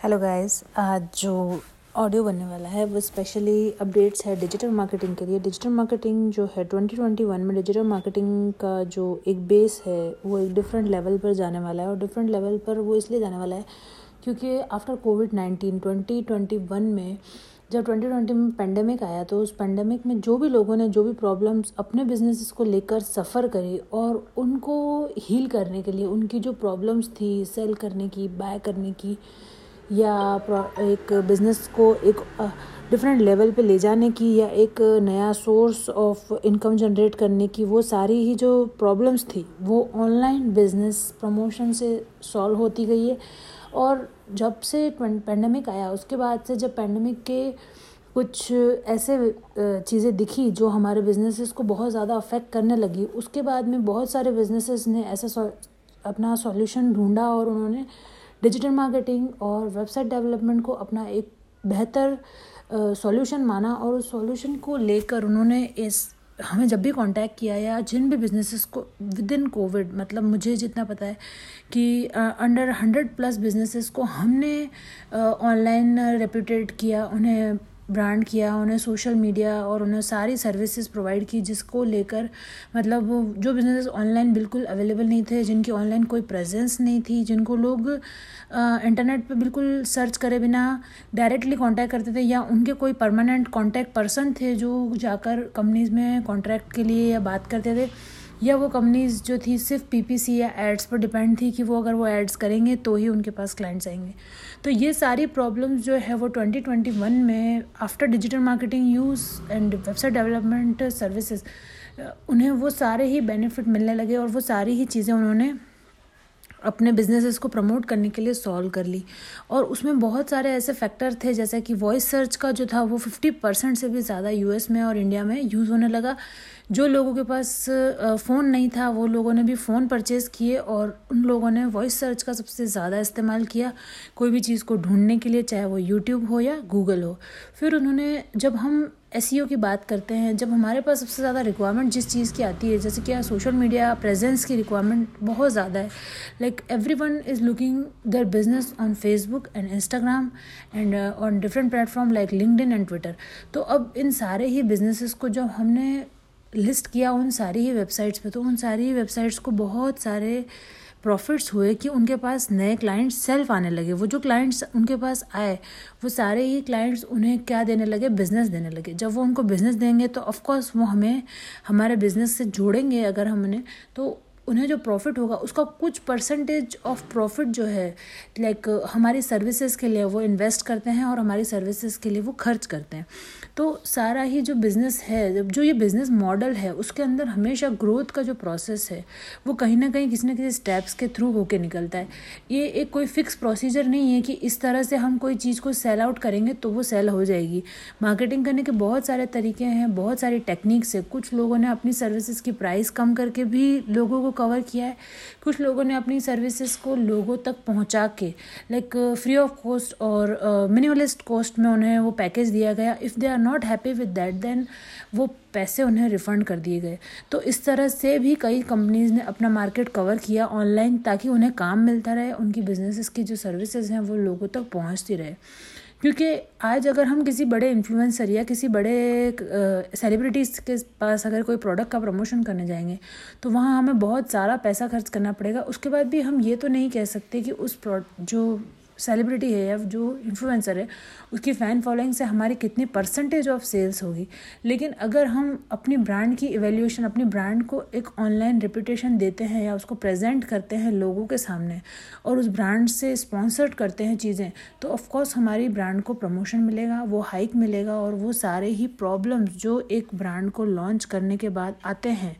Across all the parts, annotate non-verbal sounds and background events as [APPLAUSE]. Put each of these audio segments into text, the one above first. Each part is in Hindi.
हेलो गाइस आज जो ऑडियो बनने वाला है, वो स्पेशली अपडेट्स है डिजिटल मार्केटिंग के लिए। डिजिटल मार्केटिंग जो है 2021 में डिजिटल मार्केटिंग का जो एक बेस है, वो एक डिफरेंट लेवल पर जाने वाला है और डिफरेंट लेवल पर वो इसलिए जाने वाला है क्योंकि after COVID nineteen twenty twenty one में जब ट्वेंटी ट्वेंटी में पेंडेमिक आया तो उस पेंडेमिक में जो भी लोगों ने जो भी प्रॉब्लम्स अपने बिज़नेस को लेकर सफ़र करी और उनको हील करने के लिए, उनकी जो प्रॉब्लम्स थी सेल करने की बाय करने की या एक बिज़नेस को एक डिफरेंट लेवल पे ले जाने की या एक नया सोर्स ऑफ़ इनकम जनरेट करने की वो सारी ही जो प्रॉब्लम्स थी, वो ऑनलाइन बिज़नेस प्रमोशन से सॉल्व होती गई है। और जब से पेंडेमिक आया, उसके बाद से जब पेंडेमिक के कुछ ऐसे चीज़ें दिखी जो हमारे बिजनेसेस को बहुत ज़्यादा अफेक्ट करने लगी, उसके बाद में बहुत सारे बिजनेसेस ने ऐसा अपना सॉल्यूशन ढूंढा और उन्होंने डिजिटल मार्केटिंग और वेबसाइट डेवलपमेंट को अपना एक बेहतर सॉल्यूशन माना और उस सॉल्यूशन को लेकर उन्होंने इस, हमें जब भी कांटेक्ट किया या जिन भी बिजनेसेस को विद इन कोविड मतलब मुझे जितना पता है कि अंडर हंड्रेड प्लस बिजनेसेस को हमने ऑनलाइन रेप्यूटेड किया, उन्हें ब्रांड किया, उन्हें सोशल मीडिया और उन्हें सारी सर्विसेज़ प्रोवाइड की जिसको लेकर मतलब जो बिज़नेस ऑनलाइन बिल्कुल अवेलेबल नहीं थे, जिनकी ऑनलाइन कोई प्रेजेंस नहीं थी, जिनको लोग इंटरनेट पे बिल्कुल सर्च करे बिना डायरेक्टली कांटेक्ट करते थे या उनके कोई परमानेंट कांटेक्ट पर्सन थे जो जाकर कंपनीज़ में कॉन्ट्रैक्ट के लिए या बात करते थे। या वो कंपनीज़ जो थी, सिर्फ़ पीपीसी या एड्स पर डिपेंड थी कि वो अगर वो एड्स करेंगे तो ही उनके पास क्लाइंट्स आएँगे। तो ये सारी प्रॉब्लम्स जो है, वो 2021 में after digital marketing use and website development services उन्हें वो सारे ही बेनिफिट मिलने लगे और वो सारी ही चीज़ें उन्होंने अपने बिजनेसेस को प्रमोट करने के लिए सॉल्व कर ली। और उसमें बहुत सारे ऐसे फैक्टर थे, जैसे कि वॉइस सर्च का जो था, वो फिफ्टी परसेंट से भी ज़्यादा यूएस में और इंडिया में यूज़ होने लगा। जो लोगों के पास फ़ोन नहीं था, वो लोगों ने भी फ़ोन परचेज़ किए और उन लोगों ने वॉइस सर्च का सबसे ज़्यादा इस्तेमाल किया। कोई भी चीज़ को ढूँढने के लिए, चाहे वो यूट्यूब हो या गूगल हो। फिर उन्होंने, जब हम एस e की बात करते हैं, जब हमारे पास सबसे ज़्यादा रिक्वायरमेंट जिस चीज़ की आती है, जैसे कि सोशल मीडिया प्रेजेंस की रिक्वायरमेंट बहुत ज़्यादा है। Like every one is looking their business on Facebook and Instagram and on different platform like linked and Twitter तो अब इन सारे ही बिजनेसेस को जब हमने लिस्ट किया उन सारी ही वेबसाइट्स पे तो उन सारी ही वेबसाइट्स को बहुत सारे प्रॉफिट्स हुए कि उनके पास नए क्लाइंट्स सेल्फ आने लगे। वो जो क्लाइंट्स उनके पास आए, वो सारे ही क्लाइंट्स उन्हें क्या देने लगे? बिज़नेस देने लगे। जब वो उनको बिज़नेस देंगे तो ऑफ़कोर्स वो हमें, हमारे बिज़नेस से जोड़ेंगे अगर हमने तो उन्हें जो प्रॉफिट होगा, उसका कुछ परसेंटेज ऑफ़ प्रॉफिट जो है लाइक हमारी सर्विसेज़ के लिए वो इन्वेस्ट करते हैं और हमारी सर्विसेज़ के लिए वो खर्च करते हैं। तो सारा ही जो बिज़नेस है जो ये बिज़नेस मॉडल है, उसके अंदर हमेशा ग्रोथ का जो प्रोसेस है, वो कहीं ना कहीं किसी न किसी स्टेप्स के थ्रू होके निकलता है। ये एक कोई फिक्स प्रोसीजर नहीं है कि इस तरह से हम कोई चीज़ को सेल आउट करेंगे तो वो सेल हो जाएगी। मार्केटिंग करने के बहुत सारे तरीके हैं, बहुत सारी टेक्निक्स है। कुछ लोगों ने अपनी सर्विसेज़ की प्राइस कम करके भी लोगों को कवर किया है। कुछ लोगों ने अपनी सर्विसेज़ को लोगों तक पहुँचा के लाइक फ्री ऑफ़ कॉस्ट और मिनिमलिस्ट कॉस्ट में उन्हें वो पैकेज दिया गया। If they are not happy with that then वो पैसे उन्हें रिफ़ंड कर दिए गए। तो इस तरह से भी कई कंपनीज़ ने अपना मार्केट कवर किया ऑनलाइन ताकि उन्हें काम मिलता रहे, उनकी बिजनेसेस की जो सर्विसेज़ हैं वो लोगों तक पहुँचती रहे। क्योंकि आज अगर हम किसी बड़े इन्फ्लुएंसर या किसी बड़े सेलिब्रिटीज़ के पास अगर कोई प्रोडक्ट का प्रमोशन करने जाएँगे तो वहाँ हमें बहुत सारा पैसा खर्च करना पड़ेगा। उसके बाद भी हम ये तो नहीं कह सकते कि उस जो सेलिब्रिटी है या जो इन्फ्लुएंसर है, उसकी फ़ैन फॉलोइंग से हमारी कितनी परसेंटेज ऑफ़ सेल्स होगी। लेकिन अगर हम अपनी ब्रांड की इवेल्यूशन अपनी ब्रांड को एक ऑनलाइन रिपूटेशन देते हैं या उसको प्रेजेंट करते हैं लोगों के सामने और उस ब्रांड से स्पॉन्सर्ड करते हैं चीज़ें तो ऑफ़कोर्स हमारी ब्रांड को प्रमोशन मिलेगा, वो हाइक मिलेगा और वो सारे ही प्रॉब्लम्स जो एक ब्रांड को लॉन्च करने के बाद आते हैं,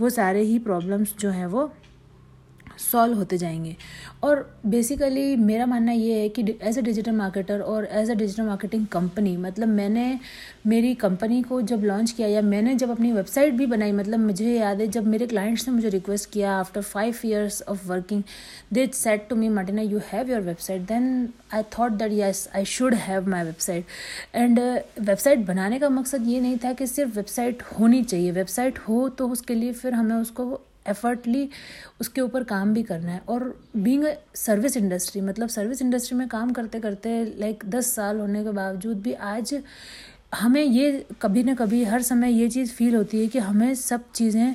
वो सारे ही प्रॉब्लम्स जो हैं वो सॉल्व होते जाएँगे। और बेसिकली मेरा मानना ये है कि एज अ डिजिटल मार्केटर और as a digital marketing company मतलब मैंने मेरी कंपनी को जब लॉन्च किया या मैंने जब अपनी वेबसाइट भी बनाई मतलब मुझे याद है जब मेरे क्लाइंट्स ने मुझे रिक्वेस्ट किया after five years of working they set to me Martina you have your website then I thought that yes I should have my website and website बनाने का मकसद ये नहीं था कि सिर्फ़ वेबसाइट होनी चाहिए। वेबसाइट हो तो उसके लिए फिर हमें उसको एफर्टली उसके ऊपर काम भी करना है। और बींग सर्विस इंडस्ट्री मतलब सर्विस इंडस्ट्री में काम करते करते लाइक दस साल होने के बावजूद भी आज हमें ये कभी ना कभी, हर समय ये चीज़ फील होती है कि हमें सब चीज़ें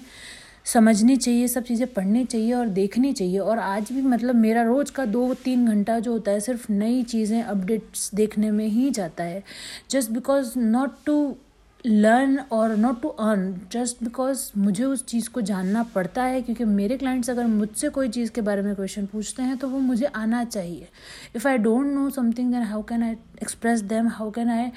समझनी चाहिए, सब चीज़ें पढ़नी चाहिए और देखनी चाहिए। और आज भी मतलब मेरा रोज़ का दो तीन घंटा जो होता है सिर्फ़ नई चीज़ें अपडेट्स देखने में ही जाता है। Just because not to learn और not to earn just because मुझे उस चीज़ को जानना पड़ता है, क्योंकि मेरे क्लाइंट्स अगर मुझसे कोई चीज़ के बारे में क्वेश्चन पूछते हैं तो वो मुझे आना चाहिए। If I don't know something then how can I express them how can I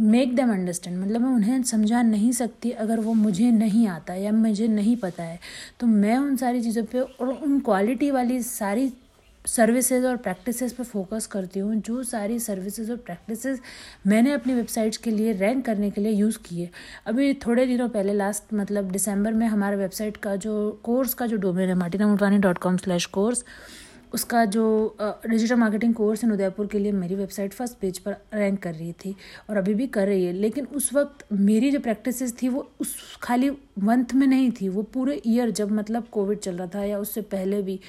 make them understand मतलब मैं उन्हें समझा नहीं सकती अगर वो मुझे नहीं आता या मुझे नहीं पता है। तो मैं उन सारी चीज़ों पे और उन क्वालिटी वाली सारी सर्विसेज़ और प्रैक्टिसेस पे फोकस करती हूँ, जो सारी सर्विसेज़ और प्रैक्टिसेस मैंने अपनी वेबसाइट्स के लिए रैंक करने के लिए यूज़ किए अभी थोड़े दिनों पहले लास्ट मतलब दिसंबर में हमारे वेबसाइट का जो कोर्स का जो डोमेन है Martina Motwani dot com slash course उसका जो digital marketing course in Udaipur के लिए मेरी वेबसाइट फ़र्स्ट पेज पर रैंक कर रही थी और अभी भी कर रही है। लेकिन उस वक्त मेरी जो प्रैक्टिसेस थी वो उस खाली मंथ में नहीं थी, वो पूरे ईयर जब मतलब कोविड चल रहा था या उससे पहले भी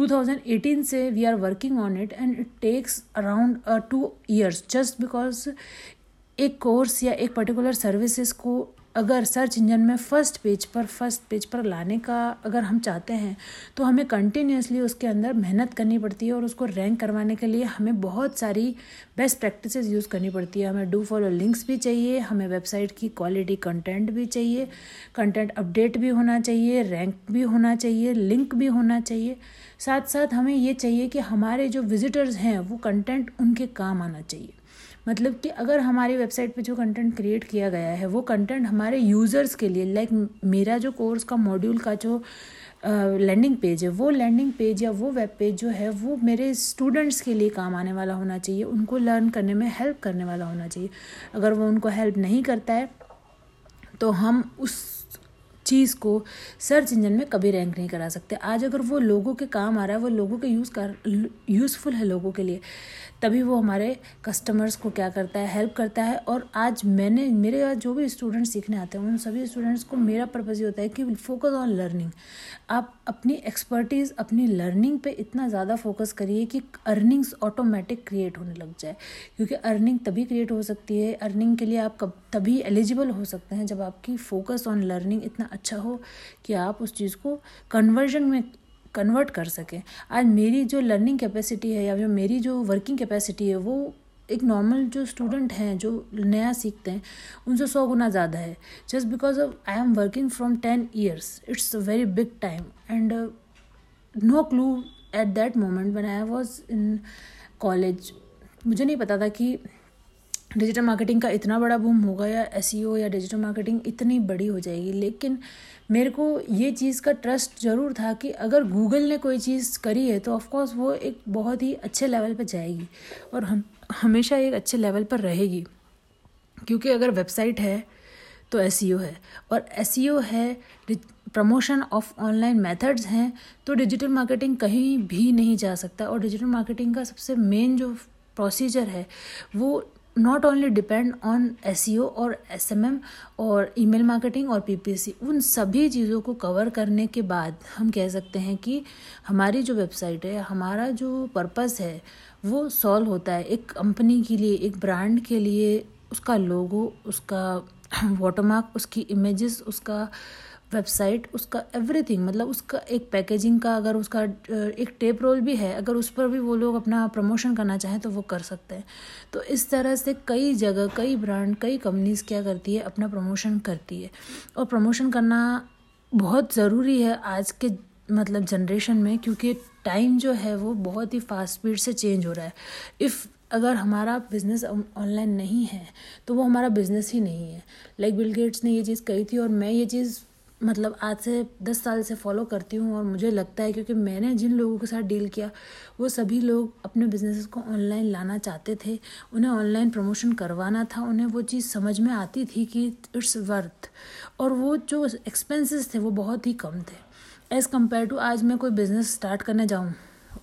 2018 से we are working on it and it takes around two years just because एक कोर्स या एक पर्टिकुलर सर्विसेज़ को अगर सर्च इंजन में फ़र्स्ट पेज पर फ़र्स्ट पेज पर लाने का अगर हम चाहते हैं तो हमें कंटिन्यूसली उसके अंदर मेहनत करनी पड़ती है और उसको रैंक करवाने के लिए हमें बहुत सारी बेस्ट प्रैक्टिसेस यूज़ करनी पड़ती है। हमें डू फॉलो लिंक्स भी चाहिए, हमें वेबसाइट की क्वालिटी कंटेंट भी चाहिए कंटेंट अपडेट भी होना चाहिए रैंक भी होना चाहिए लिंक भी होना चाहिए। साथ साथ हमें ये चाहिए कि हमारे जो विजिटर्स हैं, वो कंटेंट उनके काम आना चाहिए। मतलब कि अगर हमारी वेबसाइट पे जो कंटेंट क्रिएट किया गया है, वो कंटेंट हमारे यूज़र्स के लिए लाइक मेरा जो कोर्स का मॉड्यूल का जो लैंडिंग पेज है, वो लैंडिंग पेज या वो वेब पेज जो है, वो मेरे स्टूडेंट्स के लिए काम आने वाला होना चाहिए। उनको लर्न करने में हेल्प करने वाला होना चाहिए। अगर वो उनको हेल्प नहीं करता है तो हम उस चीज़ को सर्च इंजन में कभी रैंक नहीं करा सकते। आज अगर वो लोगों के काम आ रहा है, वो लोगों के यूज़ कर, यूज़फुल है लोगों के लिए, तभी वो हमारे कस्टमर्स को क्या करता है हेल्प करता है। और आज मैंने, मेरे यहाँ जो भी स्टूडेंट्स सीखने आते हैं, उन सभी स्टूडेंट्स को मेरा पर्पज़ ये होता है कि फोकस ऑन लर्निंग आप अपनी एक्सपर्टीज़ अपनी लर्निंग पे इतना ज़्यादा फोकस करिए कि अर्निंग्स ऑटोमेटिक क्रिएट होने लग जाए। क्योंकि अर्निंग तभी क्रिएट हो सकती है। अर्निंग के लिए आप कब, तभी एलिजिबल हो सकते हैं जब आपकी फोकस ऑन लर्निंग इतना अच्छा हो कि आप उस चीज़ को कन्वर्जन में कन्वर्ट कर सकें। आज मेरी जो लर्निंग कैपेसिटी है या जो मेरी जो वर्किंग कैपेसिटी है, वो एक नॉर्मल जो स्टूडेंट हैं, जो नया सीखते हैं, उनसे सौ गुना ज़्यादा है। Just because of I am working from ten years it's a very big time and no clue at that moment one I was in college मुझे नहीं पता था कि डिजिटल मार्केटिंग का इतना बड़ा बूम होगा या एस e या डिजिटल मार्केटिंग इतनी बड़ी हो जाएगी। लेकिन मेरे को ये चीज़ का ट्रस्ट ज़रूर था कि अगर गूगल ने कोई चीज़ करी है तो ऑफकोर्स वो एक बहुत ही अच्छे लेवल पर जाएगी और हम, हमेशा एक अच्छे लेवल पर रहेगी। क्योंकि अगर वेबसाइट है तो एस e है। और एस e है प्रमोशन ऑफ़ ऑनलाइन मेथड्स हैं तो डिजिटल मार्केटिंग कहीं भी नहीं जा सकता। और डिजिटल मार्केटिंग का सबसे मेन जो प्रोसीजर है, वो not only depend on S और एम और ईमेल मार्केटिंग और पीपीसी उन सभी चीज़ों को कवर करने के बाद हम कह सकते हैं कि हमारी जो वेबसाइट है, हमारा जो पर्पस है, वो सॉल्व होता है एक कंपनी के लिए, एक ब्रांड के लिए, उसका लोगो उसका [CLEARS THROAT] वाटरमार्क उसकी इमेजेस उसका वेबसाइट, उसका एवरीथिंग मतलब उसका एक पैकेजिंग का अगर उसका एक टेप रोल भी है, अगर उस पर भी वो लोग अपना प्रमोशन करना चाहें तो वो कर सकते हैं। तो इस तरह से कई जगह, कई ब्रांड कई कंपनीज़ क्या करती है, अपना प्रमोशन करती है। और प्रमोशन करना बहुत ज़रूरी है आज के मतलब जनरेशन में, क्योंकि टाइम जो है वो बहुत ही फास्ट स्पीड से चेंज हो रहा है। इफ़ अगर हमारा बिज़नेस ऑनलाइन नहीं है तो वो हमारा बिज़नेस ही नहीं है। लाइक बिल गेट्स ने ये चीज़ कही थी और मैं ये चीज़ मतलब आज से दस साल से फॉलो करती हूँ और मुझे लगता है क्योंकि मैंने जिन लोगों के साथ डील किया, वो सभी लोग अपने बिज़नेस को ऑनलाइन लाना चाहते थे। उन्हें ऑनलाइन प्रमोशन करवाना था। उन्हें वो चीज़ समझ में आती थी कि इट्स वर्थ और वो जो एक्सपेंसेस थे, वो बहुत ही कम थे। एज़ कंपेयर टू आज मैं कोई बिज़नेस स्टार्ट करने जाऊँ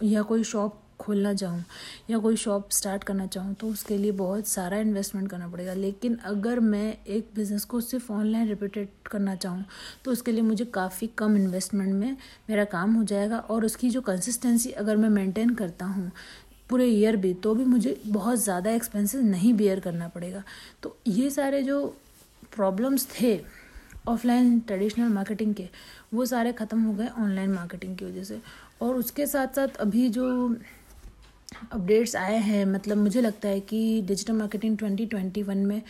या कोई शॉप खोलना चाहूँ या कोई शॉप स्टार्ट करना चाहूँ तो उसके लिए बहुत सारा इन्वेस्टमेंट करना पड़ेगा। लेकिन अगर मैं एक बिज़नेस को सिर्फ़ ऑनलाइन रिपीटेड करना चाहूँ तो उसके लिए मुझे काफ़ी कम इन्वेस्टमेंट में मेरा काम हो जाएगा और उसकी जो कंसिस्टेंसी अगर मैं मेंटेन करता हूँ पूरे ईयर भी तो भी मुझे बहुत ज़्यादा एक्सपेंसेस नहीं बियर करना पड़ेगा। तो ये सारे जो प्रॉब्लम्स थे ऑफलाइन ट्रेडिशनल मार्केटिंग के, वो सारे ख़त्म हो गए ऑनलाइन मार्केटिंग की वजह से। और उसके साथ साथ अभी जो अपडेट्स आए हैं मतलब मुझे लगता है कि डिजिटल मार्केटिंग 2021 में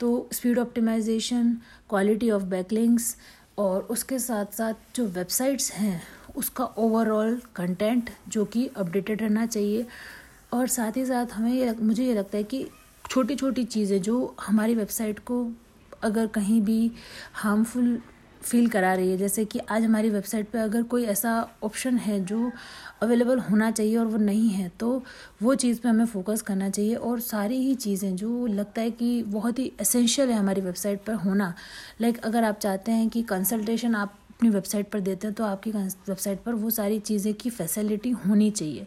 तो speed optimisation quality of backlinks और उसके साथ साथ जो वेबसाइट्स हैं, उसका ओवरऑल कंटेंट जो कि अपडेटेड रहना चाहिए और साथ ही साथ हमें ये मुझे ये लगता है कि छोटी छोटी चीज़ें जो हमारी वेबसाइट को अगर कहीं भी हार्मफुल फील करा रही है। जैसे कि आज हमारी वेबसाइट पे अगर कोई ऐसा ऑप्शन है जो अवेलेबल होना चाहिए और वो नहीं है तो वो चीज़ पे हमें फोकस करना चाहिए और सारी ही चीज़ें जो लगता है कि बहुत ही एसेंशियल है हमारी वेबसाइट पर होना। लाइक अगर आप चाहते हैं कि कंसल्टेशन आप अपनी वेबसाइट पर देते हैं तो आपकी वेबसाइट पर वो सारी चीज़ें की फैसिलिटी होनी चाहिए।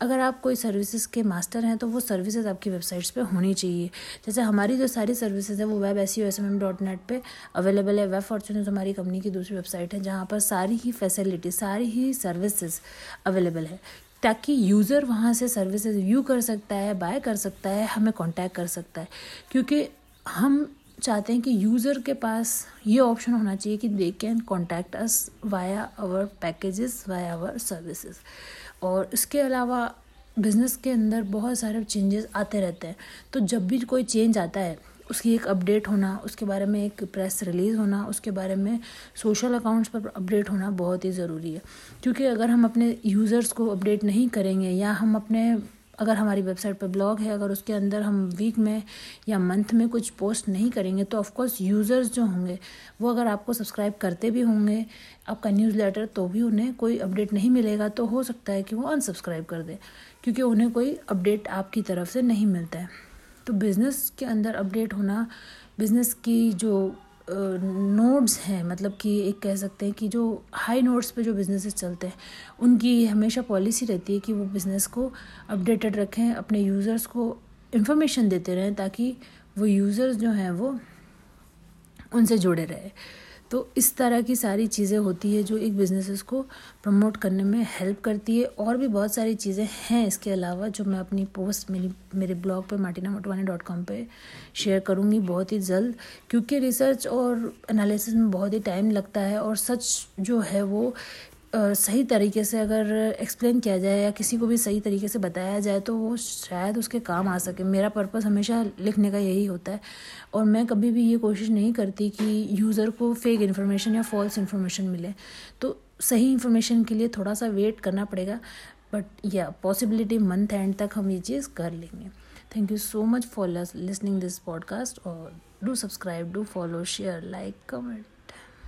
अगर आप कोई सर्विसेज़ के मास्टर हैं तो वो सर्विसेज़ आपकी वेबसाइट्स पे होनी चाहिए। जैसे हमारी जो सारी सर्विसेज़ है, वो web S S M M dot net पर अवेलेबल है। वेब फॉर्चूनर हमारी कंपनी की दूसरी वेबसाइट है, जहाँ पर सारी ही फैसिलिटी सारी ही सर्विसेज़ अवेलेबल है। ताकि यूज़र वहाँ से सर्विसेज़ व्यू कर सकता है बाय कर सकता है, हमें कांटेक्ट कर सकता है। क्योंकि हम चाहते हैं कि यूज़र के पास ये ऑप्शन होना चाहिए कि they can contact us via our packages via our services और इसके अलावा बिज़नेस के अंदर बहुत सारे चेंजेस आते रहते हैं। तो जब भी कोई चेंज आता है, उसकी एक अपडेट होना, उसके बारे में एक प्रेस रिलीज़ होना, उसके बारे में सोशल अकाउंट्स पर अपडेट होना बहुत ही ज़रूरी है। क्योंकि अगर हम अपने यूज़र्स को अपडेट नहीं करेंगे या हम अपने अगर हमारी वेबसाइट पर ब्लॉग है, अगर उसके अंदर हम वीक में या मंथ में कुछ पोस्ट नहीं करेंगे तो ऑफकोर्स यूज़र्स जो होंगे, वो अगर आपको सब्सक्राइब करते भी होंगे, आपका न्यूज़ लेटर तो भी उन्हें कोई अपडेट नहीं मिलेगा तो हो सकता है कि वो अनसब्सक्राइब कर दे, क्योंकि उन्हें कोई अपडेट आपकी तरफ़ से नहीं मिलता है। तो बिज़नेस के अंदर अपडेट होना बिज़नेस की जो नोड्स हैं मतलब कि एक कह सकते हैं कि जो हाई नोड्स पे जो बिज़नेसेस चलते हैं, उनकी हमेशा पॉलिसी रहती है कि वो बिज़नेस को अपडेटेड रखें, अपने यूज़र्स को इंफॉर्मेशन देते रहें ताकि वो यूज़र्स जो हैं वो उनसे जुड़े रहे। तो इस तरह की सारी चीज़ें होती है जो एक बिज़नेसेस को प्रमोट करने में हेल्प करती है और भी बहुत सारी चीज़ें हैं इसके अलावा जो मैं अपनी पोस्ट मेरी, मेरे ब्लॉग पे मार्टिना मोटवानी डॉट कॉम पर शेयर करूँगी बहुत ही जल्द क्योंकि रिसर्च और एनालिसिस में बहुत ही टाइम लगता है और सच जो है वो सही तरीके से अगर एक्सप्लेन किया जाए या किसी को भी सही तरीके से बताया जाए तो वो शायद उसके काम आ सके। मेरा पर्पस हमेशा लिखने का यही होता है। और मैं कभी भी ये कोशिश नहीं करती कि यूज़र को फेक इन्फॉर्मेशन या फॉल्स इन्फॉर्मेशन मिले। तो सही इन्फॉर्मेशन के लिए थोड़ा सा वेट करना पड़ेगा। बट या पॉसिबिलिटी मंथ एंड तक हम ये चीज़ कर लेंगे। Thank you so much for listening this podcast और do subscribe do follow share like comment